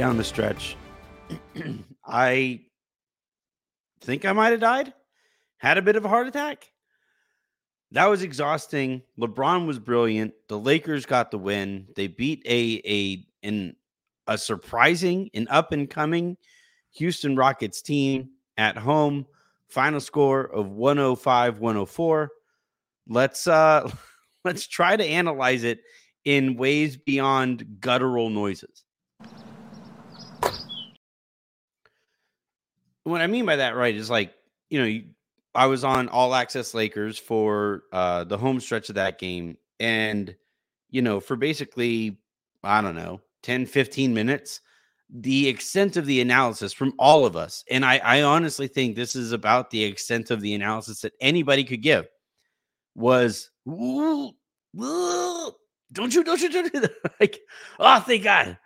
Down the stretch. I think I might have died, had a bit of a heart attack. That was exhausting. LeBron was brilliant. The Lakers got the win. They beat a a an a surprising and up and coming Houston Rockets team at home. Final score of 105-104. Let's uh let's try to analyze it in ways beyond guttural noises. What I mean by that, right, is like, you know, I was on All Access Lakers for uh the home stretch of that game and you know, for basically I don't know, 10 15 minutes, the extent of the analysis from all of us, and I, I honestly think this is about the extent of the analysis that anybody could give, was "Ooh, ooh, don't you, don't you, don't you, like, oh, thank God.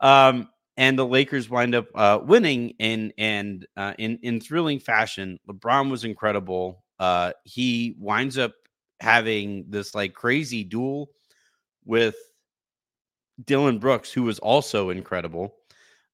Um, and the Lakers wind up uh, winning in and uh, in in thrilling fashion. LeBron was incredible. Uh, he winds up having this like crazy duel with Dillon Brooks, who was also incredible.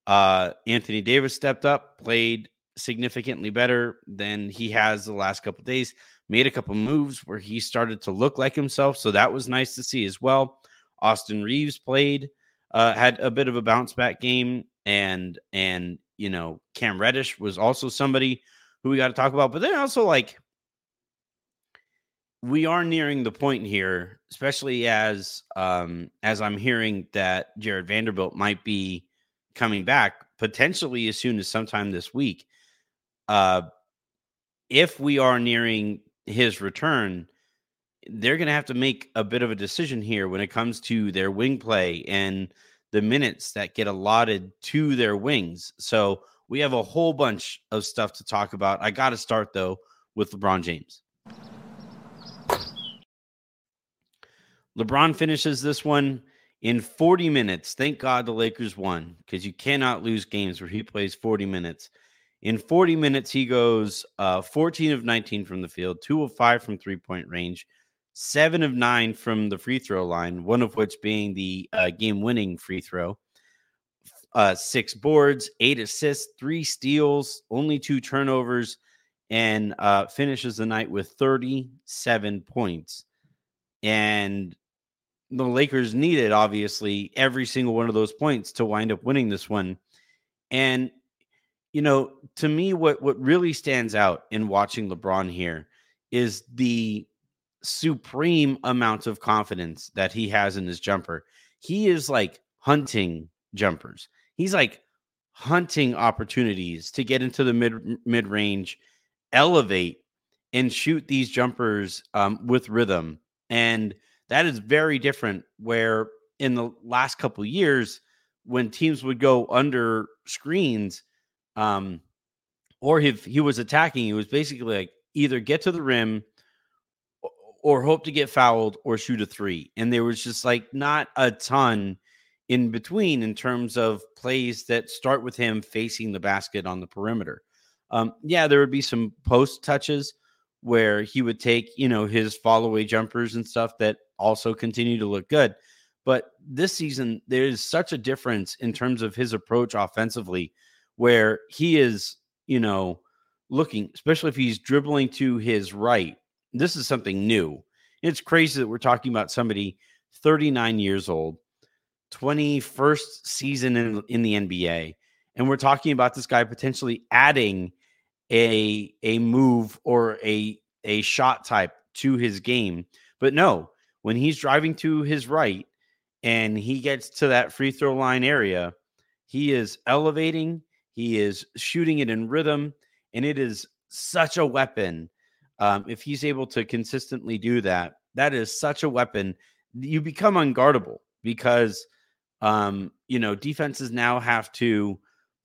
Uh, Anthony Davis stepped up, played significantly better than he has the last couple days. Made a couple moves where he started to look like himself, so that was nice to see as well. Austin Reaves played, uh, had a bit of a bounce back game, and and you know Cam Reddish was also somebody who we got to talk about. But then also like we are nearing the point here, especially as um as I'm hearing that Jarred Vanderbilt might be coming back potentially as soon as sometime this week. Uh if we are nearing his return, they're going to have to make a bit of a decision here when it comes to their wing play and the minutes that get allotted to their wings. So we have a whole bunch of stuff to talk about. I got to start though with LeBron James. LeBron finishes this one in 40 minutes. Thank God the Lakers won because you cannot lose games where he plays 40 minutes. In 40 minutes, he goes uh, 14 of 19 from the field, two of five from three point range, seven of nine from the free throw line, one of which being the uh, game winning free throw. Uh, six boards, eight assists, three steals, only two turnovers, and uh, finishes the night with 37 points. And the Lakers needed obviously every single one of those points to wind up winning this one. And you know, to me what what really stands out in watching LeBron here is the supreme amount of confidence that he has in his jumper. He is like hunting jumpers. He's like hunting opportunities to get into the mid mid range, elevate and shoot these jumpers um, with rhythm. And that is very different. Where in the last couple years, when teams would go under screens, um, or if he was attacking, he was basically like either get to the rim or hope to get fouled or shoot a three. And there was just like not a ton in between in terms of plays that start with him facing the basket on the perimeter. Um, yeah, there would be some post touches where he would take, you know, his follow away jumpers and stuff that also continue to look good. But this season, there's such a difference in terms of his approach offensively, where he is, you know, looking, especially if he's dribbling to his right. This is something new. It's crazy that we're talking about somebody 39 years old, 21st season in, in the NBA, and we're talking about this guy potentially adding a a move or a a shot type to his game. But no, when he's driving to his right and he gets to that free throw line area, he is elevating, he is shooting it in rhythm, and it is such a weapon. Um, if he's able to consistently do that, that is such a weapon. You become unguardable because um, you know defenses now have to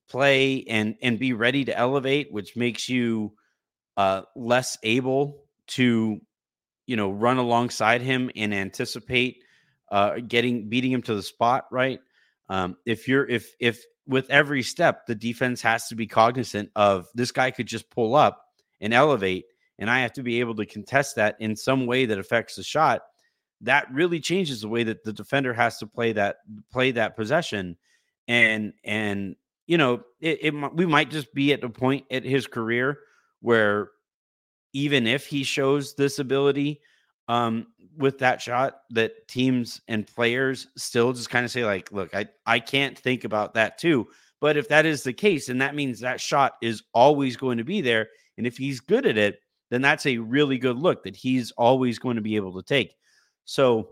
play and and be ready to elevate, which makes you uh, less able to you know run alongside him and anticipate uh, getting beating him to the spot. Right? Um, if you're if if with every step the defense has to be cognizant of this guy could just pull up and elevate, and I have to be able to contest that in some way that affects the shot. That really changes the way that the defender has to play that play that possession, and and you know, it, it we might just be at a point at his career where even if he shows this ability um, with that shot, that teams and players still just kind of say like, "Look, I I can't think about that too." But if that is the case, and that means that shot is always going to be there, and if he's good at it, then that's a really good look that he's always going to be able to take. So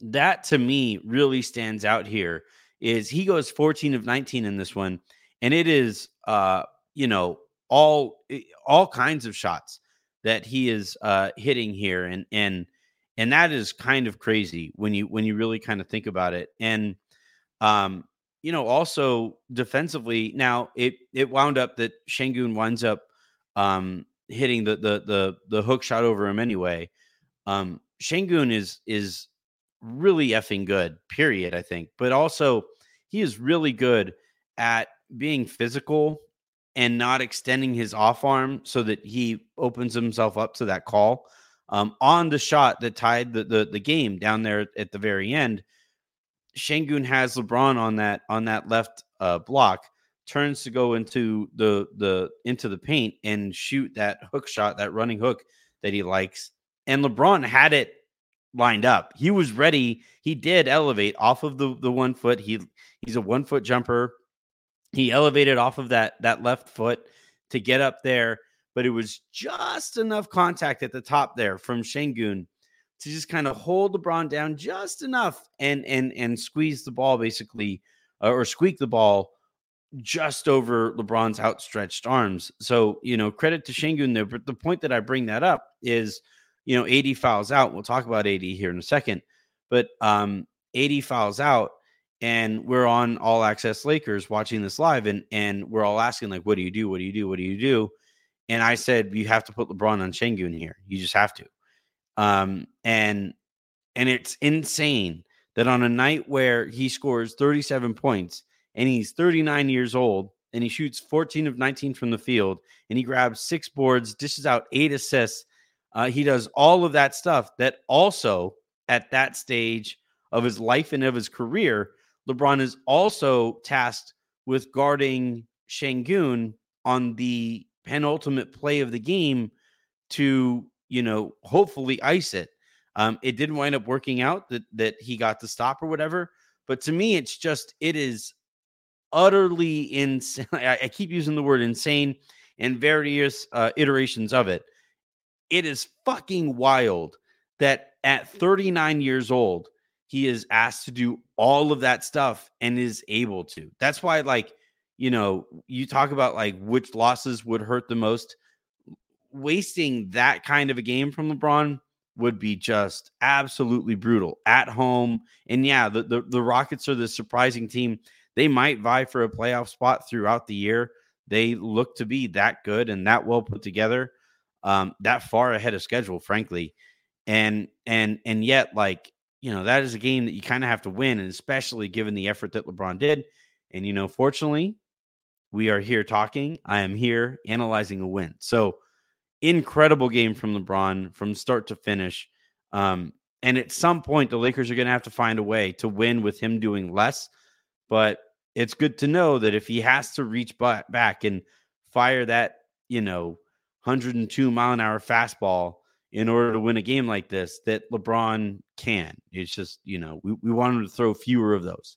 that to me really stands out here is he goes 14 of 19 in this one and it is uh you know all eh, all kinds of shots that he is uh hitting here and and and that is kind of crazy when you when you really kind of think about it and um you know also defensively now it it wound up that Sengun winds up um hitting the the the the hook shot over him anyway um Sengun is is really effing good period i think but also he is really good at being physical and not extending his off arm so that he opens himself up to that call. Um, on the shot that tied the, the, the game down there at the very end, Sengun has LeBron on that on that left uh, block, turns to go into the the into the paint and shoot that hook shot, that running hook that he likes. And LeBron had it lined up. He was ready. He did elevate off of the the one foot. He He's a one foot jumper. He elevated off of that that left foot to get up there, but it was just enough contact at the top there from Sengun to just kind of hold LeBron down just enough and and and squeeze the ball basically uh, or squeak the ball just over LeBron's outstretched arms. So, you know, credit to Sengun there. But the point that I bring that up is, you know, AD fouls out. We'll talk about AD here in a second. But um AD fouls out and we're on all access Lakers watching this live and and we're all asking like what do you do what do you do what do you do and I said you have to put LeBron on Sengun here you just have to um and and it's insane that on a night where he scores 37 points and he's 39 years old and he shoots 14 of 19 from the field and he grabs six boards dishes out eight assists uh, he does all of that stuff that also at that stage of his life and of his career LeBron is also tasked with guarding Sengun on the penultimate play of the game to, you know, hopefully ice it. Um, it didn't wind up working out that that he got the stop or whatever. But to me, it's just it is utterly insane. I, keep using the word insane and various uh, iterations of it. It is fucking wild that at 39 years old, he is asked to do all of that stuff and is able to. That's why, like, you know, you talk about like which losses would hurt the most. Wasting that kind of a game from LeBron would be just absolutely brutal at home. And yeah, the, the, the Rockets are the surprising team. They might vie for a playoff spot throughout the year. They look to be that good and that well put together, um, that far ahead of schedule, frankly. And and and yet, like you know, that is a game that you kind of have to win, and especially given the effort that LeBron did. And, you know, fortunately, we are here talking. I am here analyzing a win. So, incredible game from LeBron from start to finish. Um, and at some point, the Lakers are going to have to find a way to win with him doing less. But it's good to know that if he has to reach back and fire that, you know, 102 mile an hour fastball in order to win a game like this, that LeBron can. It's just, you know, we, we want him to throw fewer of those.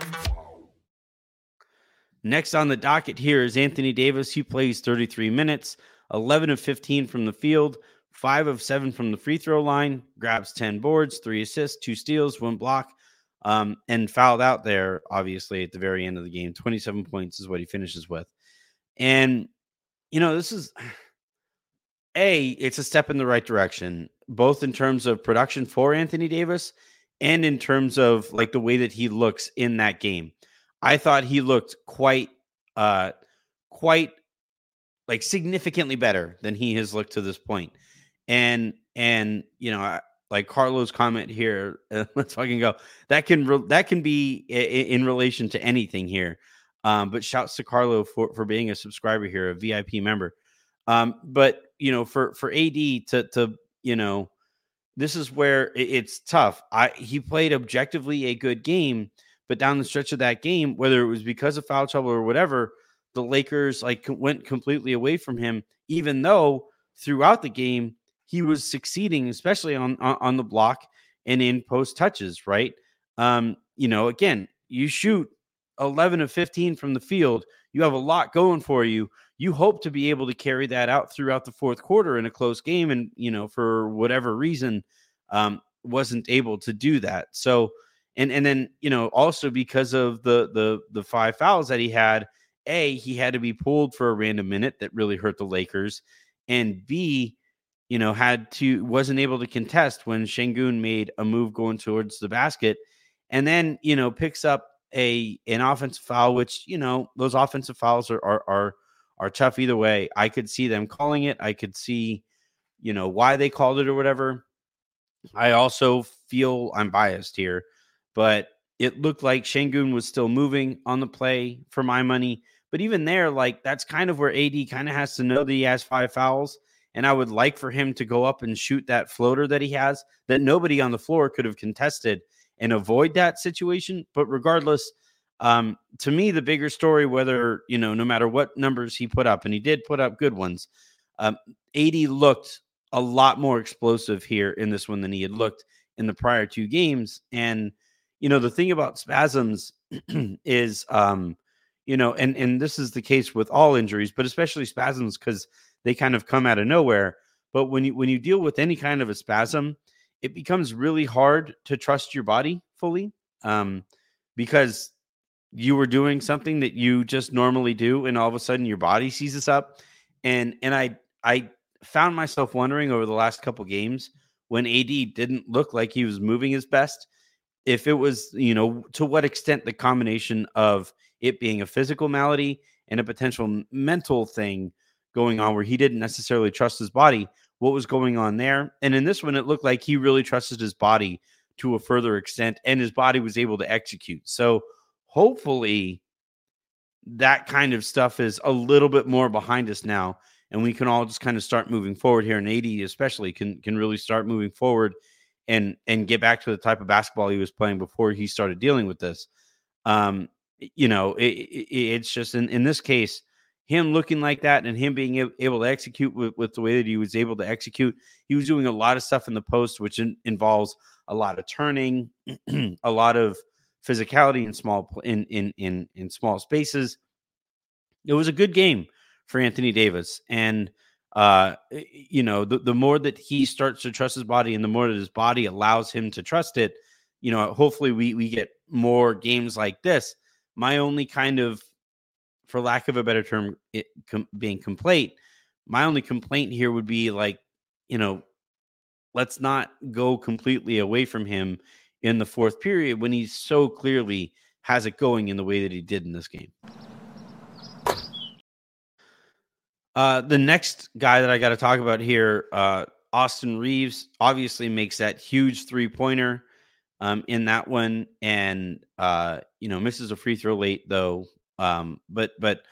Next on the docket here is Anthony Davis. He plays 33 minutes, 11 of 15 from the field, 5 of 7 from the free throw line, grabs 10 boards, 3 assists, 2 steals, 1 block, um, and fouled out there, obviously, at the very end of the game. 27 points is what he finishes with. And, you know, this is A, it's a step in the right direction, both in terms of production for Anthony Davis and in terms of like the way that he looks in that game. I thought he looked quite, uh, quite like significantly better than he has looked to this point. And and you know, like Carlo's comment here, uh, let's fucking go. That can re- that can be in, in relation to anything here. Um, but shouts to Carlo for for being a subscriber here, a VIP member. Um, but you know, for for AD to to you know, this is where it's tough. I he played objectively a good game but down the stretch of that game, whether it was because of foul trouble or whatever, the Lakers like went completely away from him, even though throughout the game he was succeeding, especially on on, on the block and in post touches. Right? Um, you know, again, you shoot 11 of 15 from the field. You have a lot going for you. You hope to be able to carry that out throughout the fourth quarter in a close game, and you know, for whatever reason, um, wasn't able to do that. So and and then you know also because of the the the five fouls that he had a he had to be pulled for a random minute that really hurt the lakers and b you know had to wasn't able to contest when Sengun made a move going towards the basket and then you know picks up a an offensive foul which you know those offensive fouls are are are, are tough either way. I could see them calling it. I could see you know why they called it or whatever. I also feel i'm biased here but it looked like Sengun was still moving on the play for my money. But even there, like that's kind of where AD kind of has to know that he has five fouls. And I would like for him to go up and shoot that floater that he has that nobody on the floor could have contested and avoid that situation. But regardless, um, to me, the bigger story, whether, you know, no matter what numbers he put up, and he did put up good ones, um, AD looked a lot more explosive here in this one than he had looked in the prior two games. And you know, the thing about spasms is, um, you know, and and this is the case with all injuries, but especially spasms because they kind of come out of nowhere. But when you when you deal with any kind of a spasm, it becomes really hard to trust your body fully, um, because you were doing something that you just normally do, and all of a sudden your body seizes up. And and I I found myself wondering over the last couple games when AD didn't look like he was moving his best if it was, you know, to what extent the combination of it being a physical malady and a potential mental thing going on where he didn't necessarily trust his body, what was going on there. And in this one, it looked like he really trusted his body to a further extent and his body was able to execute. So hopefully that kind of stuff is a little bit more behind us now and we can all just kind of start moving forward here in AD especially can can really start moving forward and and get back to the type of basketball he was playing before he started dealing with this. Um, you know, it, it, it's just in in this case, him looking like that and him being able to execute with, with the way that he was able to execute. He was doing a lot of stuff in the post, which in, involves a lot of turning, a lot of physicality in small in in in in small spaces. It was a good game for Anthony Davis, and uh, you know, the the more that he starts to trust his body, and the more that his body allows him to trust it, you know, hopefully we we get more games like this. My only kind of, for lack of a better term, it com- being complaint. My only complaint here would be like, you know, let's not go completely away from him in the fourth period when he so clearly has it going in the way that he did in this game. Uh, the next guy that I got to talk about here, uh, Austin Reaves, obviously makes that huge three pointer um, in that one, and uh, you know misses a free throw late though. Um, but but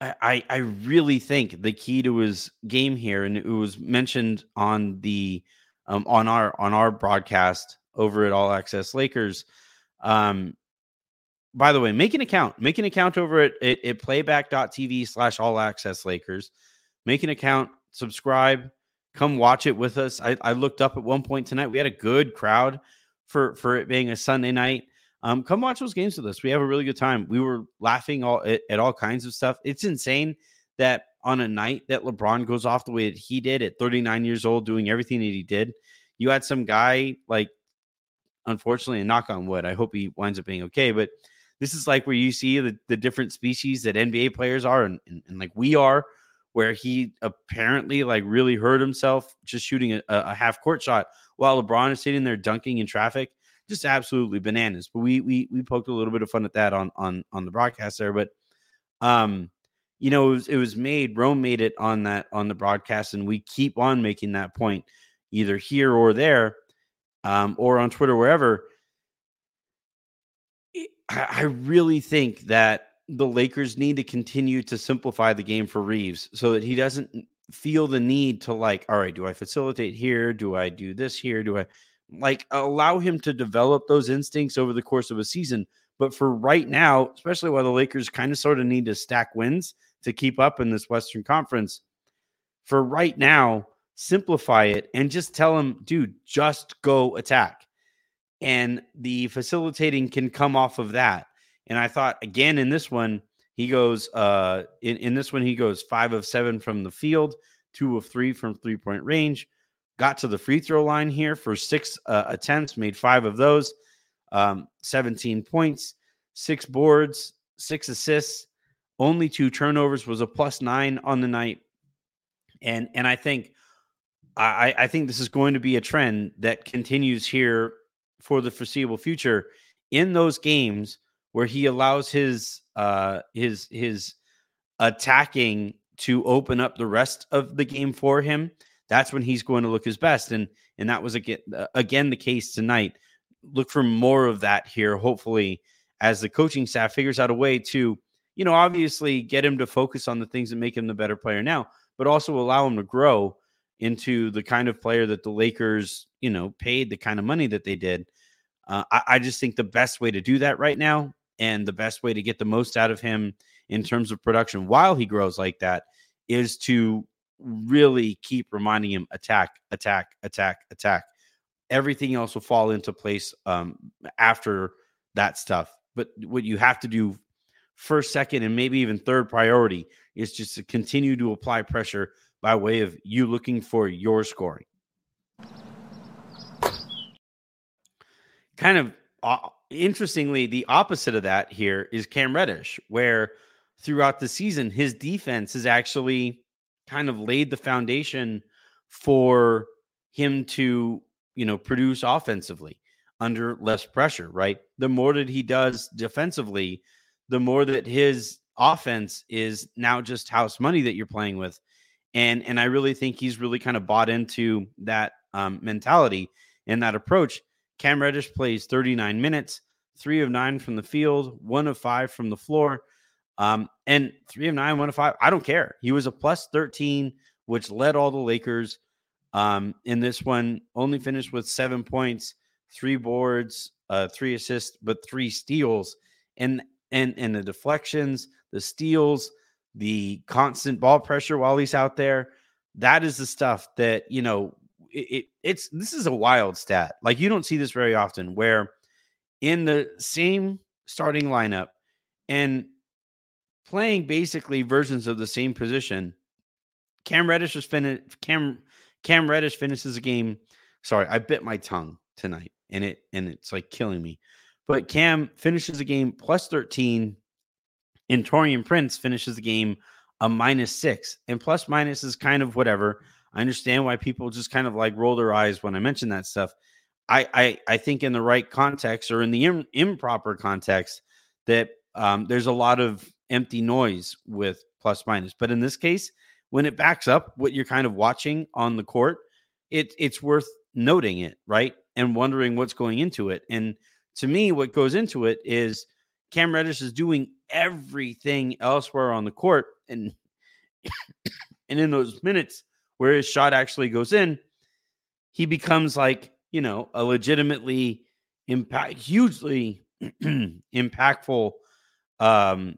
I I really think the key to his game here, and it was mentioned on the um, on our on our broadcast over at All Access Lakers. Um, by the way, make an account. Make an account over at, at, at playback.tv slash all access Lakers. Make an account, subscribe, come watch it with us. I, I looked up at one point tonight. We had a good crowd for, for it being a Sunday night. Um, come watch those games with us. We have a really good time. We were laughing all at, at all kinds of stuff. It's insane that on a night that LeBron goes off the way that he did at 39 years old, doing everything that he did, you had some guy like, unfortunately, and knock on wood, I hope he winds up being okay, but this is like where you see the, the different species that NBA players are and, and, and like we are, where he apparently like really hurt himself just shooting a, a half court shot while LeBron is sitting there dunking in traffic. Just absolutely bananas. But we we we poked a little bit of fun at that on on on the broadcast there. But um, you know, it was, it was made. Rome made it on that on the broadcast, and we keep on making that point, either here or there, um, or on Twitter, wherever I really think that the Lakers need to continue to simplify the game for Reaves so that he doesn't feel the need to like, all right, do I facilitate here? Do I do this here? Do I like allow him to develop those instincts over the course of a season? But for right now, especially while the Lakers kind of sort of need to stack wins to keep up in this Western Conference, for right now, simplify it and just tell him, dude, just go attack and the facilitating can come off of that. And I thought again in this one, he goes uh in, in this one, he goes five of seven from the field, two of three from three point range, got to the free throw line here for six uh, attempts, made five of those, um, 17 points, six boards, six assists, only two turnovers, was a plus nine on the night. And and I think I, I think this is going to be a trend that continues here for the foreseeable future in those games where he allows his uh his his attacking to open up the rest of the game for him that's when he's going to look his best. And and that was again uh, again the case tonight. Look for more of that here hopefully as the coaching staff figures out a way to you know obviously get him to focus on the things that make him the better player now but also allow him to grow into the kind of player that the Lakers, you know, paid the kind of money that they did. Uh, I, I, just think the best way to do that right now and the best way to get the most out of him in terms of production while he grows like that is to really keep reminding him attack, attack, attack, attack. Everything else will fall into place um, after that stuff. But what you have to do first, second, and maybe even third priority is just to continue to apply pressure by way of you looking for your scoring. Kind of uh, interestingly, the opposite of that here is Cam Reddish, where throughout the season, his defense has actually kind of laid the foundation for him to, you know, produce offensively under less pressure, right? The more that he does defensively, the more that his offense is now just house money that you're playing with and and I really think he's really kind of bought into that um, mentality and that approach. Cam Reddish plays 39 minutes, three of nine from the field, one of five from the floor, um, and three of nine, one of five. I don't care. He was a plus 13, which led all the Lakers Um, in this one, only finished with seven points, three boards, uh, three assists, but three steals, and and and the deflections, the steals, the constant ball pressure while he's out there. That is the stuff that you know. It, it it's this is a wild stat. Like you don't see this very often, where in the same starting lineup and playing basically versions of the same position. Cam Reddish was finished. Cam Cam Reddish finishes a game. Sorry, I bit my tongue tonight, and it and it's like killing me. But Cam finishes the game plus 13, and Taurean Prince finishes the game a minus six. And plus minus is kind of whatever. I understand why people just kind of like roll their eyes when I mention that stuff. I I, I think in the right context or in the Im- improper context that um, there's a lot of empty noise with plus minus. But in this case, when it backs up what you're kind of watching on the court, it it's worth noting it, right? And wondering what's going into it. And to me, what goes into it is Cam Reddish is doing everything elsewhere on the court. And and in those minutes where his shot actually goes in, he becomes like, you know, a legitimately impact hugely impactful um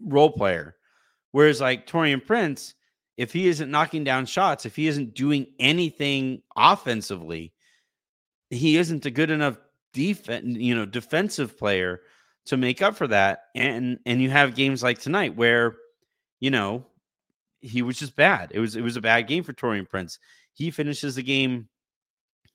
role player Whereas like Taurean Prince, if he isn't knocking down shots, if he isn't doing anything offensively, he isn't a good enough defense, you know, defensive player to make up for that. And and you have games like tonight where, you know, he was just bad. It was it was a bad game for Taurean Prince. He finishes the game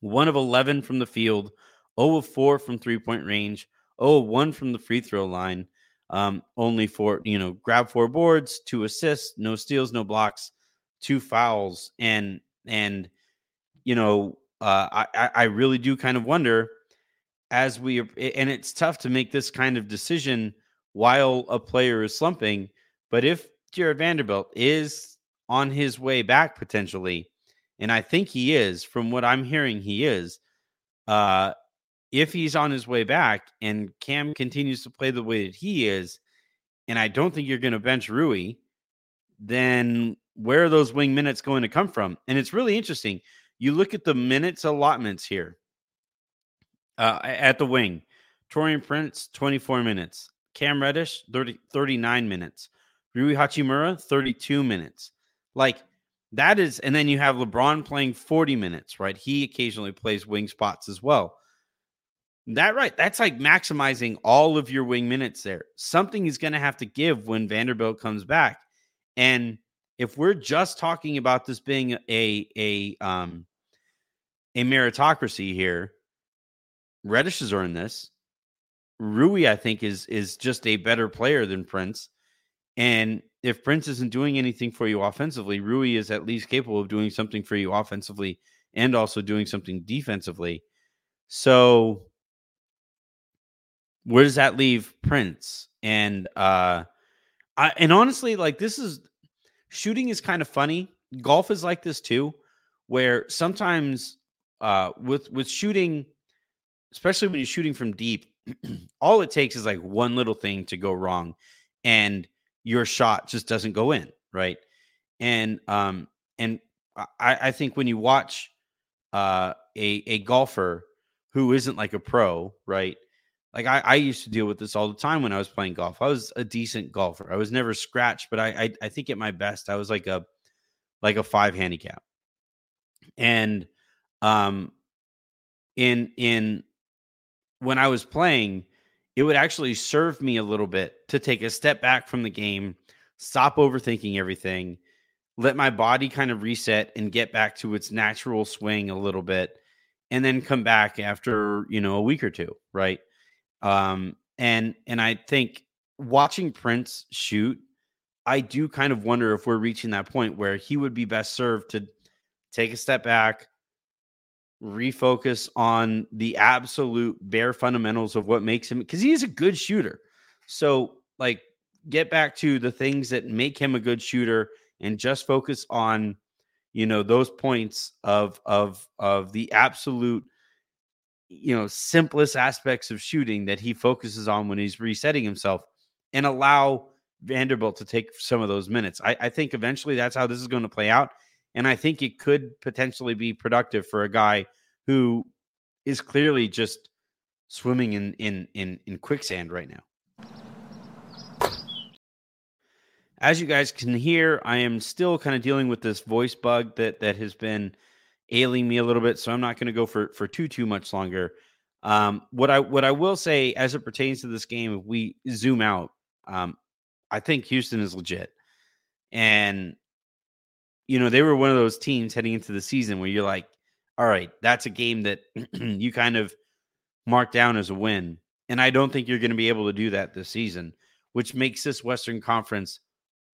one of 11 from the field, 0 of 4 from three point range, 0 of 1 from the free throw line um, only for you know grab four boards, two assists, no steals, no blocks, two fouls, and and you know uh, I I really do kind of wonder as we and it's tough to make this kind of decision while a player is slumping, but if Jarred Vanderbilt is on his way back potentially, and I think he is from what I'm hearing he is. Uh, if he's on his way back and Cam continues to play the way that he is, and I don't think you're going to bench Rui, then where are those wing minutes going to come from? And it's really interesting. You look at the minutes allotments here uh, at the wing. Taurean Prince, 24 minutes. Cam Reddish, 30, 39 minutes. Rui Hachimura, 32 minutes. Like that is, and then you have LeBron playing 40 minutes, right? He occasionally plays wing spots as well. That right. That's like maximizing all of your wing minutes there. Something is going to have to give when Vanderbilt comes back. And if we're just talking about this being a a um a meritocracy here, Reddish are in this. Rui, I think, is is just a better player than Prince. And if Prince isn't doing anything for you offensively, Rui is at least capable of doing something for you offensively and also doing something defensively. So where does that leave Prince? And uh I and honestly, like this is shooting is kind of funny. Golf is like this too, where sometimes uh with with shooting, especially when you're shooting from deep, all it takes is like one little thing to go wrong and your shot just doesn't go in, right? And um and I, I think when you watch uh a a golfer who isn't like a pro, right? Like I, I used to deal with this all the time when I was playing golf. I was a decent golfer. I was never scratched, but I, I, I think at my best I was like a like a five handicap. And um in in when I was playing, it would actually serve me a little bit to take a step back from the game, stop overthinking everything, let my body kind of reset and get back to its natural swing a little bit, and then come back after, you know, a week or two, right? Um, and and I think watching Prince shoot, I do kind of wonder if we're reaching that point where he would be best served to take a step back, refocus on the absolute bare fundamentals of what makes him because he's a good shooter. So, like, get back to the things that make him a good shooter and just focus on you know those points of of of the absolute you know simplest aspects of shooting that he focuses on when he's resetting himself and allow Vanderbilt to take some of those minutes. I, I think eventually that's how this is going to play out. And I think it could potentially be productive for a guy who is clearly just swimming in in in, in quicksand right now. As you guys can hear, I am still kind of dealing with this voice bug that that has been ailing me a little bit, so I'm not going to go for for too too much longer. Um, what I what I will say as it pertains to this game, if we zoom out, um, I think Houston is legit, and you know they were one of those teams heading into the season where you're like, all right, that's a game that you kind of mark down as a win, and I don't think you're going to be able to do that this season, which makes this Western Conference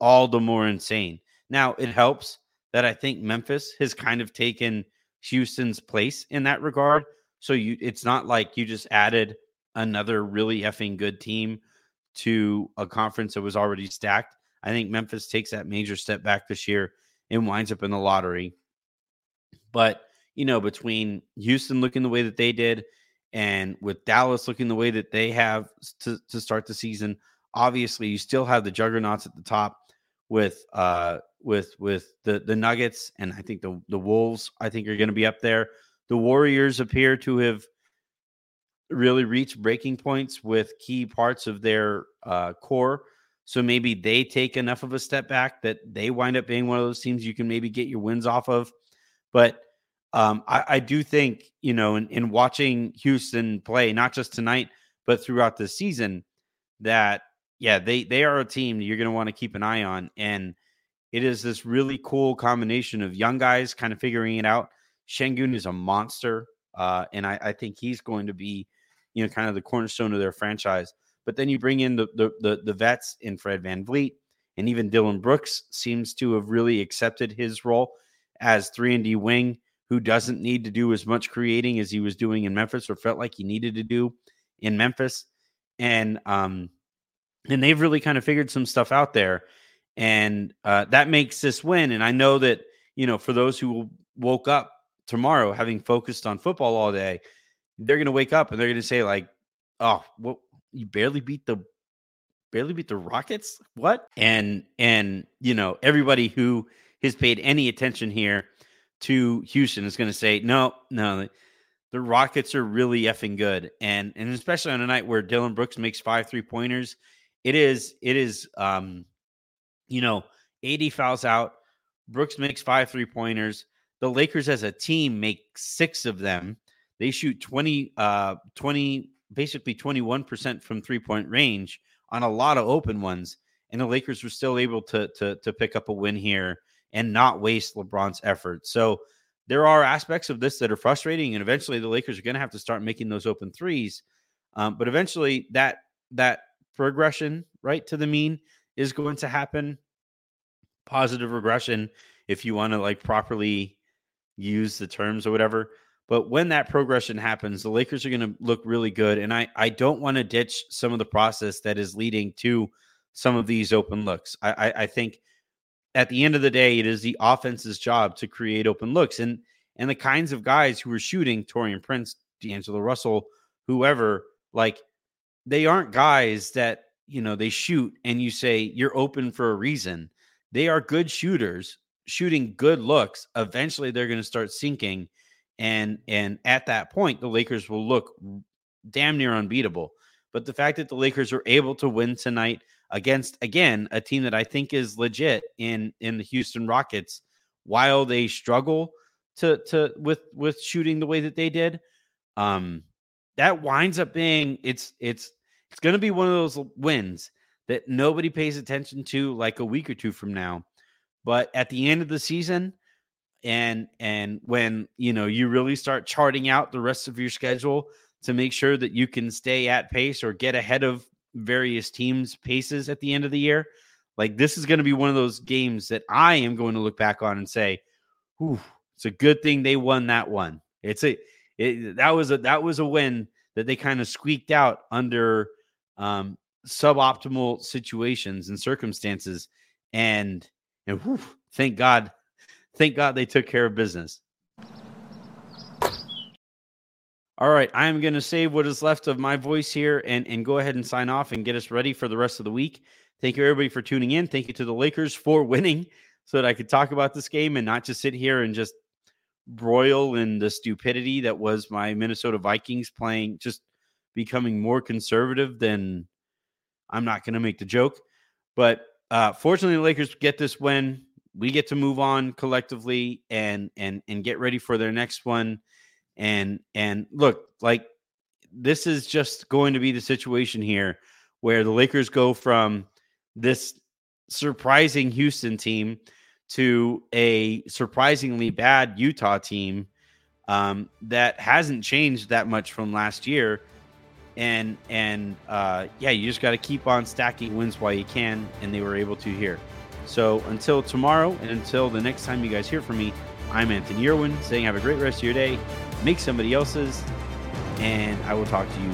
all the more insane. Now it helps that I think Memphis has kind of taken Houston's place in that regard so you it's not like you just added another really effing good team to a conference that was already stacked. I think Memphis takes that major step back this year and winds up in the lottery. But, you know, between Houston looking the way that they did and with Dallas looking the way that they have to, to start the season, obviously you still have the juggernauts at the top with uh with with the the Nuggets and I think the the Wolves I think are going to be up there. The Warriors appear to have really reached breaking points with key parts of their uh, core. So maybe they take enough of a step back that they wind up being one of those teams you can maybe get your wins off of. But um, I, I, do think, you know, in, in watching Houston play, not just tonight, but throughout the season, that, yeah, they, they are a team you're going to want to keep an eye on. And it is this really cool combination of young guys kind of figuring it out Sengun is a monster, uh, and I, I, think he's going to be, you know, kind of the cornerstone of their franchise. But then you bring in the the the, the vets in Fred Van VanVleet, and even Dillon Brooks seems to have really accepted his role as three and D wing, who doesn't need to do as much creating as he was doing in Memphis, or felt like he needed to do in Memphis, and um, and they've really kind of figured some stuff out there, and uh, that makes this win. And I know that you know for those who woke up tomorrow, having focused on football all day, they're going to wake up and they're going to say like, "Oh, what? You barely beat the barely beat the Rockets? What?" And and you know everybody who has paid any attention here to Houston is going to say, "No, no." The Rockets are really effing good, and and especially on a night where Dillon Brooks makes five three pointers, it is it is um, you know, AD fouls out. Brooks makes five three pointers the Lakers as a team make six of them. They shoot 20, uh, 20, basically 21% from three point range on a lot of open ones. And the Lakers were still able to, to, to pick up a win here and not waste LeBron's effort. So there are aspects of this that are frustrating. And eventually the Lakers are going to have to start making those open threes. Um, but eventually that, that progression right to the mean is going to happen. Positive regression, if you want to like properly use the terms or whatever. But when that progression happens, the Lakers are going to look really good. And I, I don't want to ditch some of the process that is leading to some of these open looks. I, I, I think at the end of the day, it is the offense's job to create open looks. And and the kinds of guys who are shooting, Taurean Prince, D'Angelo Russell, whoever, like they aren't guys that, you know, they shoot and you say you're open for a reason. They are good shooters shooting good looks, eventually they're going to start sinking. And and at that point, the Lakers will look damn near unbeatable. But the fact that the Lakers were able to win tonight against again a team that I think is legit in in the Houston Rockets, while they struggle to to with with shooting the way that they did, um, that winds up being it's it's it's going to be one of those wins that nobody pays attention to like a week or two from now but at the end of the season, and and when you know you really start charting out the rest of your schedule to make sure that you can stay at pace or get ahead of various teams' paces at the end of the year, like this is going to be one of those games that I am going to look back on and say, "Whew, it's a good thing they won that one." It's a it, that was a that was a win that they kind of squeaked out under um, suboptimal situations and circumstances, and and whew, thank God, thank God they took care of business. All right, I am going to save what is left of my voice here and, and go ahead and sign off and get us ready for the rest of the week. Thank you, everybody, for tuning in. Thank you to the Lakers for winning so that I could talk about this game and not just sit here and just broil in the stupidity that was my Minnesota Vikings playing, just becoming more conservative than I'm not going to make the joke. But uh, fortunately, the Lakers get this win. We get to move on collectively and and and get ready for their next one. And and look, like this is just going to be the situation here where the Lakers go from this surprising Houston team to a surprisingly bad Utah team um, that hasn't changed that much from last year. And and uh, yeah, you just got to keep on stacking wins while you can, and they were able to here. So until tomorrow, and until the next time you guys hear from me, I'm Anthony Irwin saying have a great rest of your day, make somebody else's, and I will talk to you